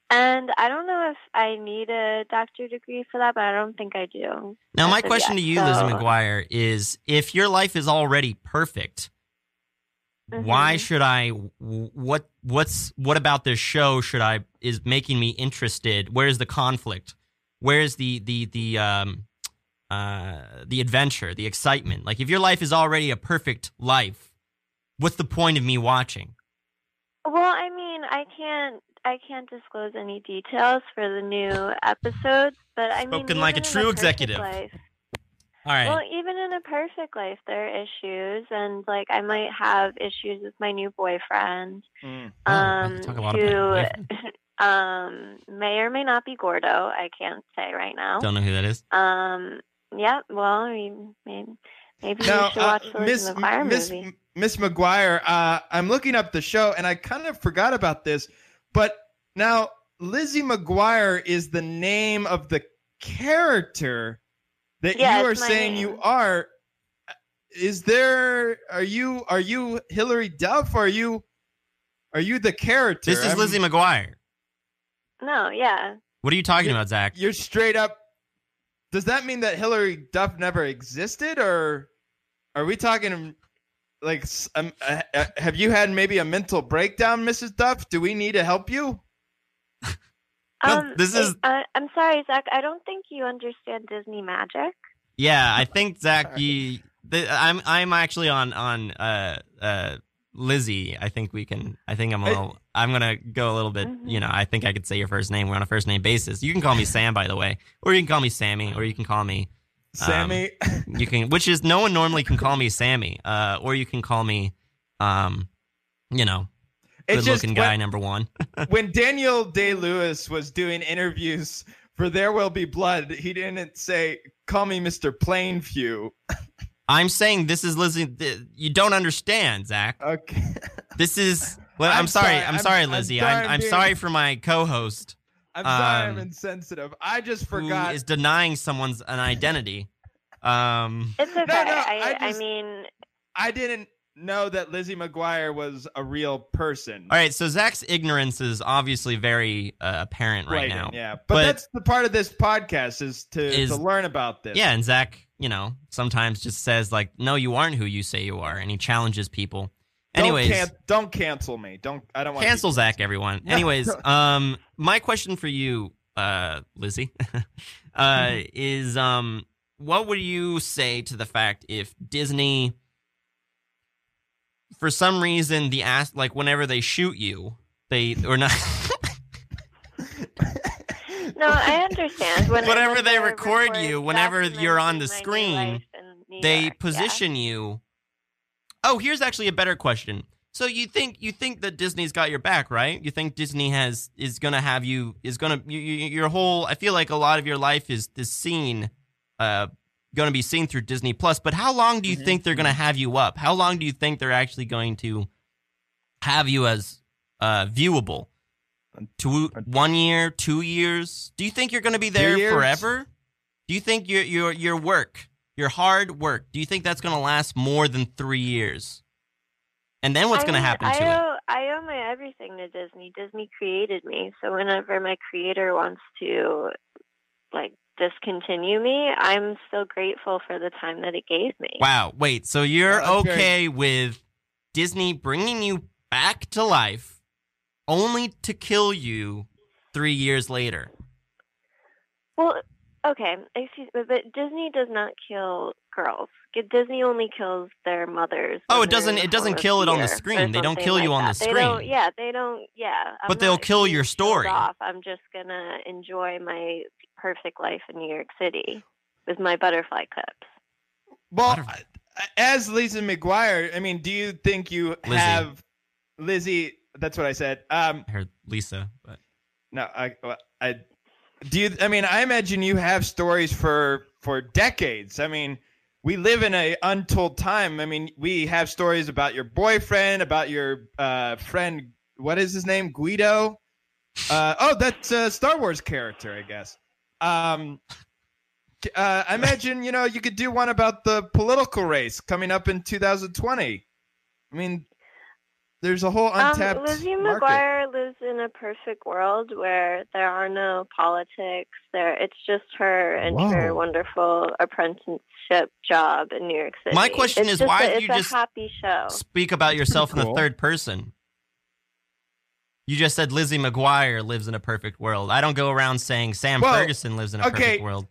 And I don't know if I need a doctor degree for that, but I don't think I do. Now, my question to you, so- McGuire, is if your life is already perfect, why Mhm. should I? What what's what about this show should I is making me interested? Where's the conflict? Where's the the the um uh the adventure, the excitement? Like if your life is already a perfect life, what's the point of me watching? Well, I mean, I can't I can't disclose any details for the new episodes, but I mean, Spoken like a true executive. Life, All right. Well, even in a perfect life, there are issues, and like I might have issues with my new boyfriend, Mm. Oh, um, can talk a lot about your who [LAUGHS] um may or may not be Gordo. I can't say right now. Don't know who that is. Um, yeah. Well, I mean, maybe maybe Now, you should uh, watch the Lizzie McGuire Miss movie. Miss McGuire, uh, I'm looking up the show, and I kind of forgot about this, but now Lizzie McGuire is the name of the character that Yeah, you are saying name. you are. Is there? Are you? Are you Hilary Duff? Are you? Are you the character? This is I'm- Lizzie McGuire. No, yeah. What are you talking You- about, Zach? You're straight up. Does that mean that Hilary Duff never existed, or are we talking like? Um, uh, uh, have you had maybe a mental breakdown, Mrs. Duff? Do we need to help you? No, Um, this is. I, I'm sorry, Zach. I don't think you understand Disney magic. Yeah, I think Zach, you, the, I'm I'm actually on on uh uh Lizzie. I think we can. I think I'm a Hey. little. I'm gonna go a little bit. Mhm. You know, I think I could say your first name. We're on a first name basis. You can call me [LAUGHS] Sam, by the way, or you can call me Sammy, or you can call me. Sammy, You can, which is no one normally can call me Sammy, uh, or you can call me, um, you know, it's good just looking guy when, number one. [LAUGHS] when Daniel Day Lewis was doing interviews for There Will Be Blood, he didn't say, "Call me Mr. Plainview." [LAUGHS] I'm saying this is Lizzie. th- You don't understand, Zach. Okay. This is. Well, I'm, I'm sorry. sorry. I'm, I'm- sorry, I'm Lizzie. I'm, I'm I'm sorry for my co-host I'm sorry, Um, I'm insensitive. I just forgot. is denying someone's an identity. Um, It's okay. no, I, I I, just- mean, I didn't know that Lizzie McGuire was a real person. all right. So Zach's ignorance is obviously very uh, apparent right now. Yeah, but, But- that's the part of this podcast is to Is- to learn about this. Yeah, and Zach, you know, sometimes just says like, "No, you aren't who you say you are," and he challenges people. Don't Anyways, can- don't cancel me. Don't. I don't want cancel Zach, everyone. No. [LAUGHS] Anyways, um, my question for you, uh, Lizzie, [LAUGHS] uh, [LAUGHS] is um, what would you say to the fact if Disney, for some reason, the ass like whenever they shoot you, they or not. no, I understand. When, Whenever when they record you, whenever you're on the screen, they yeah. position you. Oh, here's actually a better question. So you think you think that Disney's got your back, right? You think Disney has is gonna have you is gonna you, you, your whole. I feel like a lot of your life is is scene, uh, gonna be seen through Disney Plus. But how long do you Mhm. think they're gonna have you up? How long do you think they're actually going to have you as uh, viewable? Two, one year, two years? Do you think you're gonna be there forever? Do you think your your your work, your hard work, do you think that's gonna last more than three years? And then what's gonna mean, happen I to it? owe, I owe my everything to Disney. Disney created me, so whenever my creator wants to, like, discontinue me, I'm still grateful for the time that it gave me. Wow, wait, so you're oh, okay. okay with Disney bringing you back to life only to kill you three years later? Well, okay, excuse me, but Disney does not kill girls. Disney only kills their mothers. Oh, it doesn't- it doesn't kill it on the screen. They don't something kill you like on the that. They don't- screen. yeah, they don't. Yeah, I'm But they'll kill your story. Off. I'm just gonna enjoy my perfect life in New York City with my butterfly clips. Well, Butterfly. as Lisa McGuire, I mean, do you think you Lizzie. have Lizzie? That's what I said. Um, I heard Lisa, but no, I, I, do you? I mean, I imagine you have stories for for decades. I mean, we live in a untold time. I mean, we have stories about your boyfriend, about your uh, friend. What is his name? Greedo. Uh, oh, that's a Star Wars character, I guess. Um, uh, I imagine you know you could do one about the political race coming up in 2020. I mean, there's a whole untapped um, Lizzie market. McGuire lives in a perfect world where there are no politics. There, it's just her and her wonderful apprenticeship job in New York City. My question It's is, why a, do it's you just happy show? Speak about yourself in the third person. You just said Lizzie McGuire lives in a perfect world. I don't go around saying Sam Well, Ferguson lives in a okay. perfect world.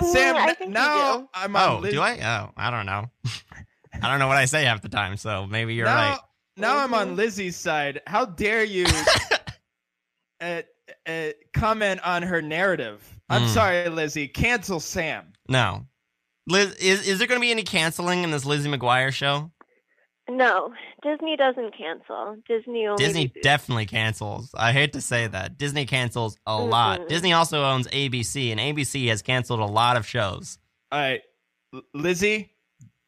Sam, I n- think you now. I'm on Oh, Liz- do I? Oh, I don't know. [LAUGHS] I don't know what I say half the time, so maybe you're now, right. Now I'm on Mhm. Lizzie's side. How dare you [LAUGHS] uh, uh, comment on her narrative? I'm Mm. sorry, Lizzie. Cancel Sam. No. Liz, is, is there going to be any canceling in this Lizzie McGuire show? No, Disney doesn't cancel. Disney only. Disney reboots. definitely cancels. I hate to say that. Disney cancels a lot. Mm-mm. Disney also owns ABC, and ABC has canceled a lot of shows. All right, Lizzie.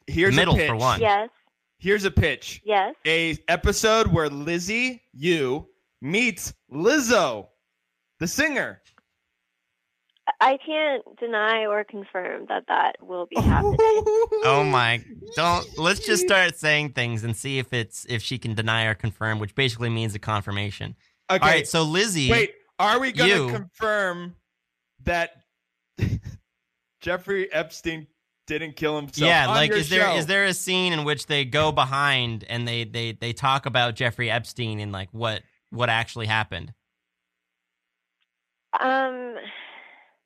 Here's Middle a pitch. for one. Yes, Here's a pitch. yes. A episode where Lizzie, you meets Lizzo, the singer. I can't deny or confirm that that will be happening. [LAUGHS] Oh my! Don't let's just start saying things and see if it's if she can deny or confirm, which basically means a confirmation. Okay. All right, so Lizzie, Wait, are we going to confirm that [LAUGHS] Jeffrey Epstein didn't kill himself? yeah, on like your is there is there a scene in which they go behind and they they they talk about Jeffrey Epstein and like what what actually happened? Um,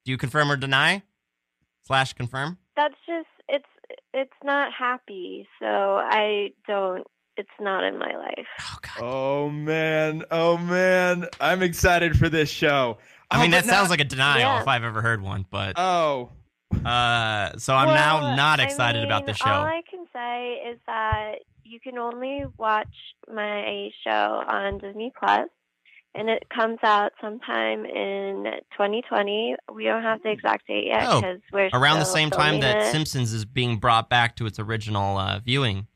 Do you confirm or deny? Slash confirm. that's just it's it's not happy. So I don't. It's not in my life. Oh god. Oh man, oh man, I'm excited for this show. I mean, Oh, that but sounds not- like a denial Yeah. if I've ever heard one, but Oh, uh, so I'm Well, now not I excited about the show. All I can say is that you can only watch my show on Disney Plus, and it comes out sometime in 2020. We don't have the exact date yet Oh, because we're Around the same time that it. Simpsons is being brought back to its original uh, viewing,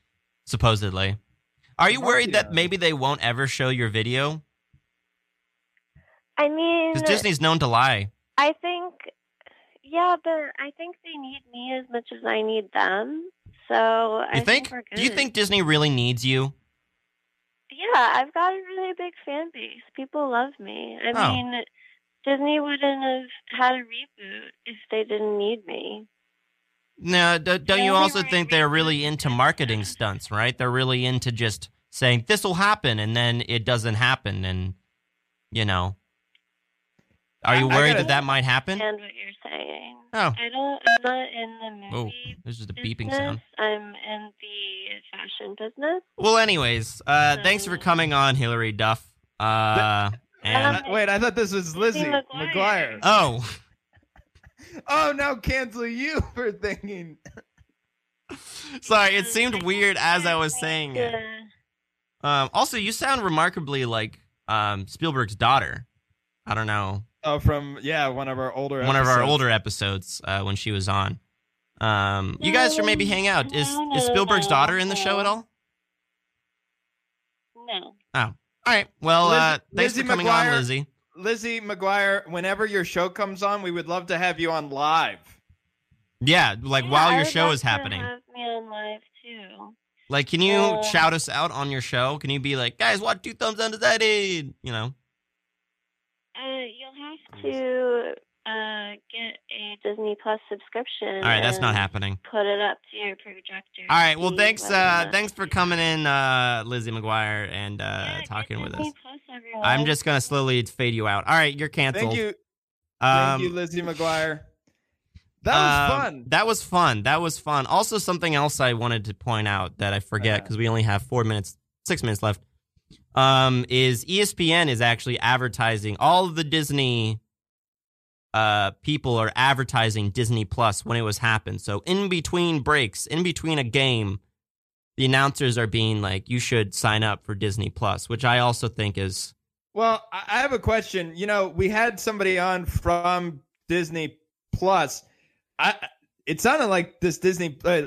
supposedly. Are you worried that maybe they won't ever show your video? I mean, Because Disney's known to lie. I think, yeah, but I think they need me as much as I need them. So I You think? we're Do you think Disney really needs you? Yeah, I've got a really big fan base. People love me. I Oh. mean, Disney wouldn't have had a reboot if they didn't need me. No, d- don't Yeah, you also were think they're really into marketing stunts, right? They're really into just saying this will happen and then it doesn't happen, and you know. Are you I worried gotta- that that might happen? And what you're saying. Oh, I don't. I'm not in the oh, movie there's just a beeping business. sound. I'm in the fashion business. Well, anyways, uh, thanks for coming on, Hilary Duff. Uh, and Um, wait, I thought this was Lizzie McGuire. McGuire. oh, [LAUGHS] Oh, now cancel you [LAUGHS] for thinking. [LAUGHS] sorry, it seemed weird as I was saying it. to- Um, also, you sound remarkably like um, Spielberg's daughter. I don't know, Oh, from yeah, one of our older one of our episodes. older episodes uh, when she was on. Um, you guys should maybe hang out. Is No, is Spielberg's daughter in the show at all? No. Oh, all right. Well, Liz- uh, thanks Lizzie for coming McGuire. on, Lizzie. Lizzie McGuire. Whenever your show comes on, we would love to have you on live. Yeah, like Yeah, while I your show is happening. Have me on live too. Like, can you Uh, shout us out on your show? Can you be like, guys, watch two thumbs undecided? You know. Uh, you'll have to uh get a Disney Plus subscription. All right, that's not happening. Put it up to your projector. All right. Well, thanks. Uh, thanks for coming in, uh, Lizzie McGuire, and uh, Yeah, get talking with Disney us. Plus, everyone. I'm just gonna slowly fade you out. All right, you're canceled. Thank you, Um, thank you, Lizzie McGuire. That was um, fun. That was fun. That was fun. Also, something else I wanted to point out that I forget Uh-huh. because we only have four minutes, six minutes left. Um, is ESPN is actually advertising all of the Disney uh people are advertising Disney Plus when it was happened. So in between breaks, in between a game, the announcers are being like, "You should sign up for Disney Plus," which I also think is Well, I have a question. You know, we had somebody on from Disney Plus. I it sounded like this Disney uh,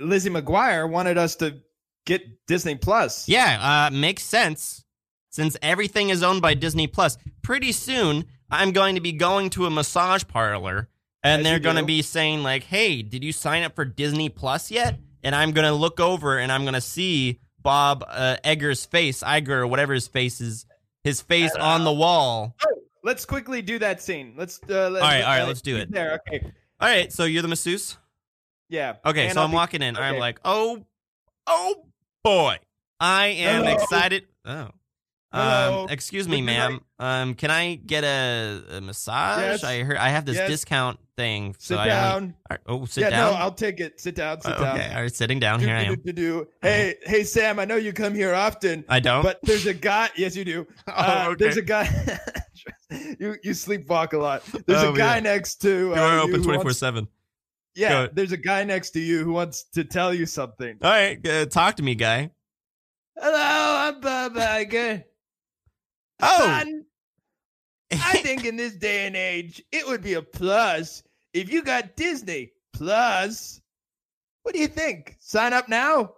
Lizzie McGuire wanted us to get Disney Plus. Yeah, uh, makes sense. Since everything is owned by Disney Plus, pretty soon I'm going to be going to a massage parlor and As they're going to be saying like, "Hey, did you sign up for Disney Plus yet?" And I'm going to look over and I'm going to see Bob uh, Egger's face, Iger, or whatever his face is, his face on the wall. Let's quickly do that scene. Let's. Uh, let's All right, all right, let's do it. There. Okay. All right, so you're the masseuse. Yeah. Okay, And so I'm be- walking in. I'm like, oh, oh boy, I am Hello. excited. Oh, um, excuse me, ma'am. Um, can I get a, a massage? Yes. I heard I have this Yes. discount thing. So Sit I down. Only, oh, sit yeah. down. No, I'll take it. Sit down. Sit Uh, down. okay, all right, sitting down. Here I am. Do-do-do-do. Hey, hey, Sam. I know you come here often, I don't. but there's a guy. Yes, you do. [LAUGHS] oh, Uh, okay. There's a guy. [LAUGHS] you you sleepwalk a lot. There's Oh, a guy yeah. next to. Uh, you open who twenty four wants- seven. Yeah, there's a guy next to you who wants to tell you something. All right, uh, talk to me, guy. Hello, I'm Bob Iger. [LAUGHS] Oh, I [LAUGHS] think in this day and age, it would be a plus if you got Disney Plus. What do you think? Sign up now?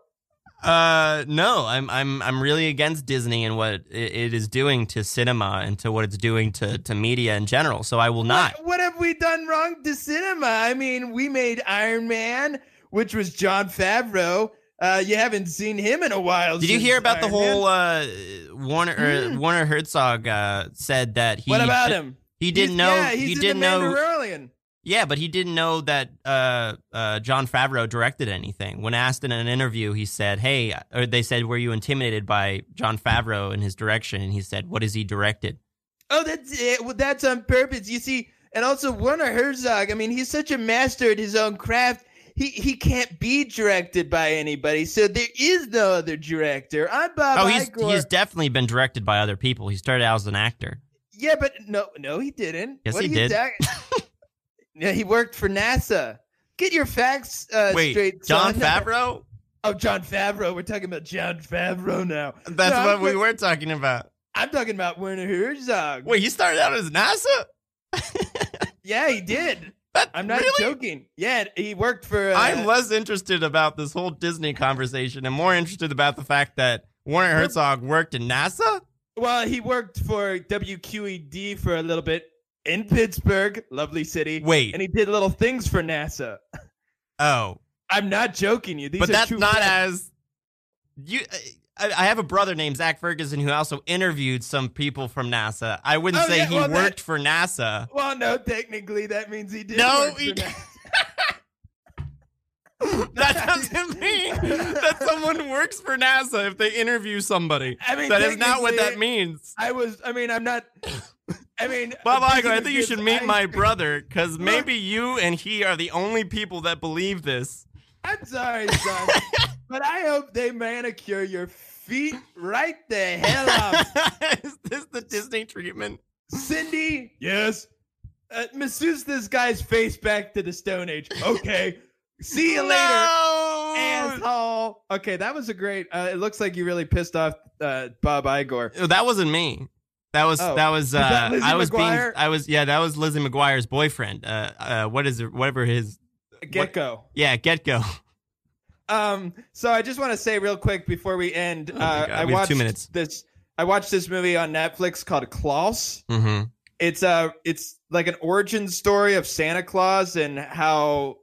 Uh, no, I'm I'm I'm really against Disney and what it, is doing to cinema and to what it's doing to to media in general. So I will not. What, what have we done wrong to cinema? I mean, we made Iron Man, which was Jon Favreau. Uh, you haven't seen him in a while. Did you hear about the Iron Man. whole uh, Warner or Hmm. Werner Herzog uh, said that he What about him? he didn't He's- know Yeah, he's he didn't the know. Yeah, but he didn't know that uh, uh, Jon Favreau directed anything. When asked in an interview, he said, "Hey," or they said, "Were you intimidated by Jon Favreau and his direction?" And he said, "What has he directed?" Oh, that's it. Well, that's on purpose. You see, and also Werner Herzog. I mean, he's such a master at his own craft. He he can't be directed by anybody. So there is no other director. I'm Bob oh, he's Iger. he's definitely been directed by other people. He started out as an actor. yeah, but no, no, he didn't. Yes, What he did. [LAUGHS] yeah, he worked for NASA. Get your facts uh, Wait, straight. John son. Favreau? Oh, Jon Favreau. We're talking about Jon Favreau now. That's No, what I'm, we were talking about. I'm talking about Werner Herzog. Wait, he started out as NASA? [LAUGHS] Yeah, he did. That, I'm not really? joking. Yeah, he worked for. Uh, I'm less interested about this whole Disney conversation and more interested about the fact that Werner Herzog worked in NASA. Well, he worked for WQED for a little bit in Pittsburgh, lovely city. Wait, And he did little things for NASA. oh, I'm not joking you. These but that's not as you. I, I have a brother named Zach Ferguson who also interviewed some people from NASA. I wouldn't Oh, say yeah, he well, that- worked for NASA. Well, no, technically that means he did. No, he for didn't. NASA. [LAUGHS] That doesn't mean that someone works for NASA if they interview somebody. I mean, That is not what that means. I was. I mean, I'm not. I mean, Bob Iger, I think you should meet I- my [LAUGHS] brother because maybe you and he are the only people that believe this. I'm sorry, son, [LAUGHS] but I hope they manicure your feet right the hell off. [LAUGHS] is this the Disney treatment? Cindy, yes. Uh, masseuse this guy's face back to the Stone Age. Okay. See you later, asshole. Okay, that was a great. Uh, it looks like you really pissed off uh, Bob Igor. Oh, That wasn't me. That was Oh. that was [LAUGHS] uh that I was McGuire? being I was yeah that was Lizzie McGuire's boyfriend. Uh uh what is it whatever his Gecko. yeah get go. [LAUGHS] Um. So I just want to say real quick before we end. Oh uh, I we watched two minutes. this. I watched this movie on Netflix called Klaus. Mm-hmm. It's uh it's like an origin story of Santa Claus and how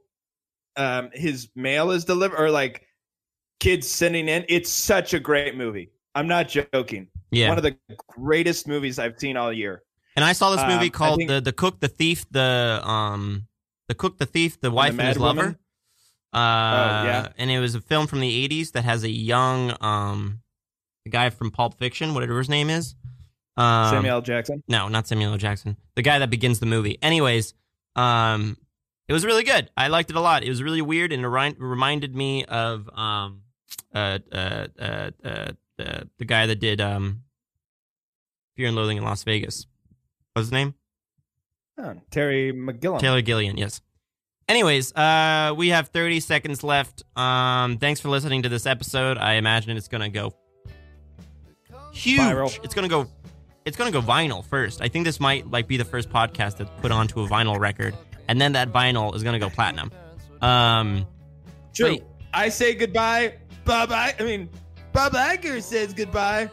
um his mail is delivered or like kids sending in. It's such a great movie. I'm not joking. Yeah. One of the greatest movies I've seen all year. And I saw this Um, movie I called think- the the cook the thief the um the cook the thief the wife and, Mad his lover. Woman? Uh, yeah. and it was a film from the '80s that has a young um the guy from Pulp Fiction, whatever his name is. Um, Samuel L. Jackson. No, not Samuel L. Jackson. The guy that begins the movie. Anyways, um, it was really good. I liked it a lot. It was really weird and it remind, reminded me of um, uh, uh, uh, uh, uh, the guy that did um, Fear and Loathing in Las Vegas. What's his name? Oh, Terry McGilliam. Taylor Gillian. Yes. Anyways, uh, we have 30 seconds left. Um, thanks for listening to this episode. I imagine it's gonna go huge. Viral. It's gonna go. It's gonna go vinyl first. I think this might like be the first podcast that's put onto a vinyl record, and then that vinyl is gonna go platinum. Um, True. Wait. I say goodbye. Bob I, I mean Bob Iger says goodbye.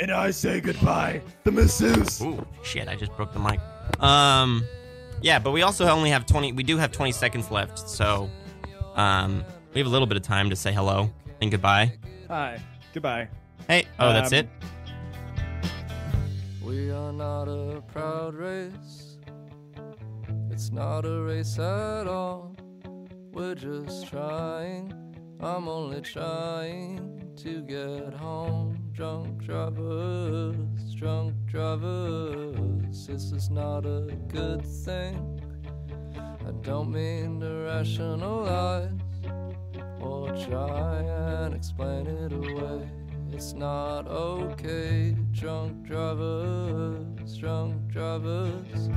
And I say goodbye. The masseuse. ooh, shit! I just broke the mic. Um, yeah, but we also only have twenty. We do have twenty seconds left, so um, we have a little bit of time to say hello and goodbye. Hi. Goodbye. Hey, oh, that's Um, it. We are not a proud race. It's not a race at all. We're just trying. I'm only trying to get home. Drunk drivers, drunk drivers. This is not a good thing. I don't mean to rationalize or try and explain it away. It's not okay, drunk drivers, drunk drivers.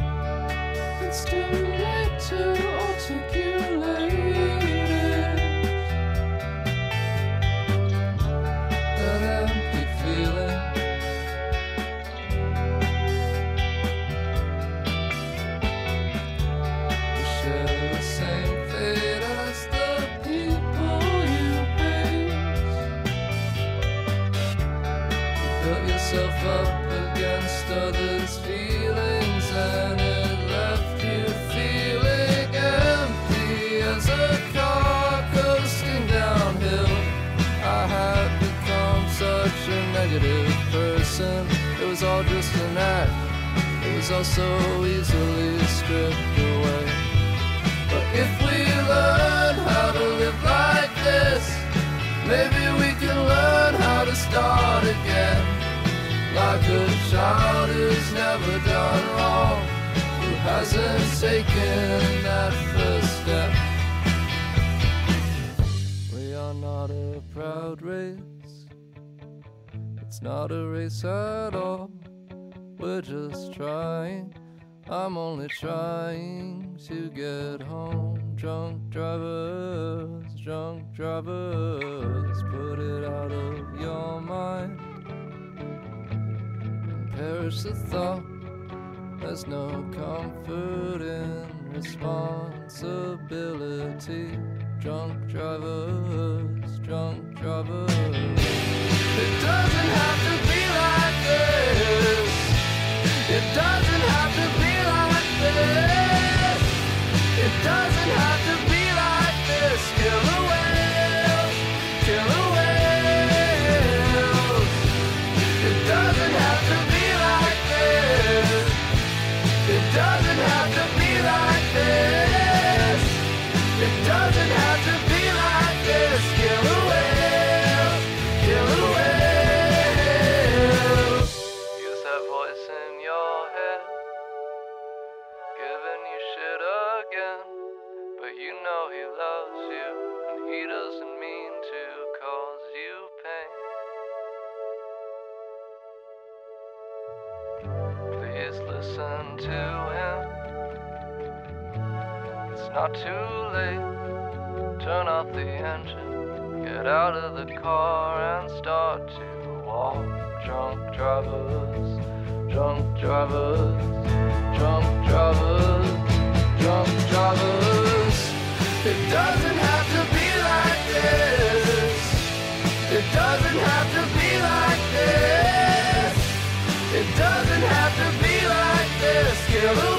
It's too late to articulate Was all so easily stripped away. But if we learn how to live like this, maybe we can learn how to start again. Like a child who's never done wrong, who hasn't taken that first step. We are not a proud race. It's not a race at all. We're just trying. I'm only trying to get home. Drunk drivers, drunk drivers, put it out of your mind. Perish the thought. There's no comfort in responsibility. Drunk drivers, drunk drivers. It doesn't have to be like this. It doesn't have to be like this. It doesn't have get out of the car and start to walk. Drunk drivers, drunk drivers, drunk drivers, drunk drivers. It doesn't have to be like this. It doesn't have to be like this. It doesn't have to be like this. Give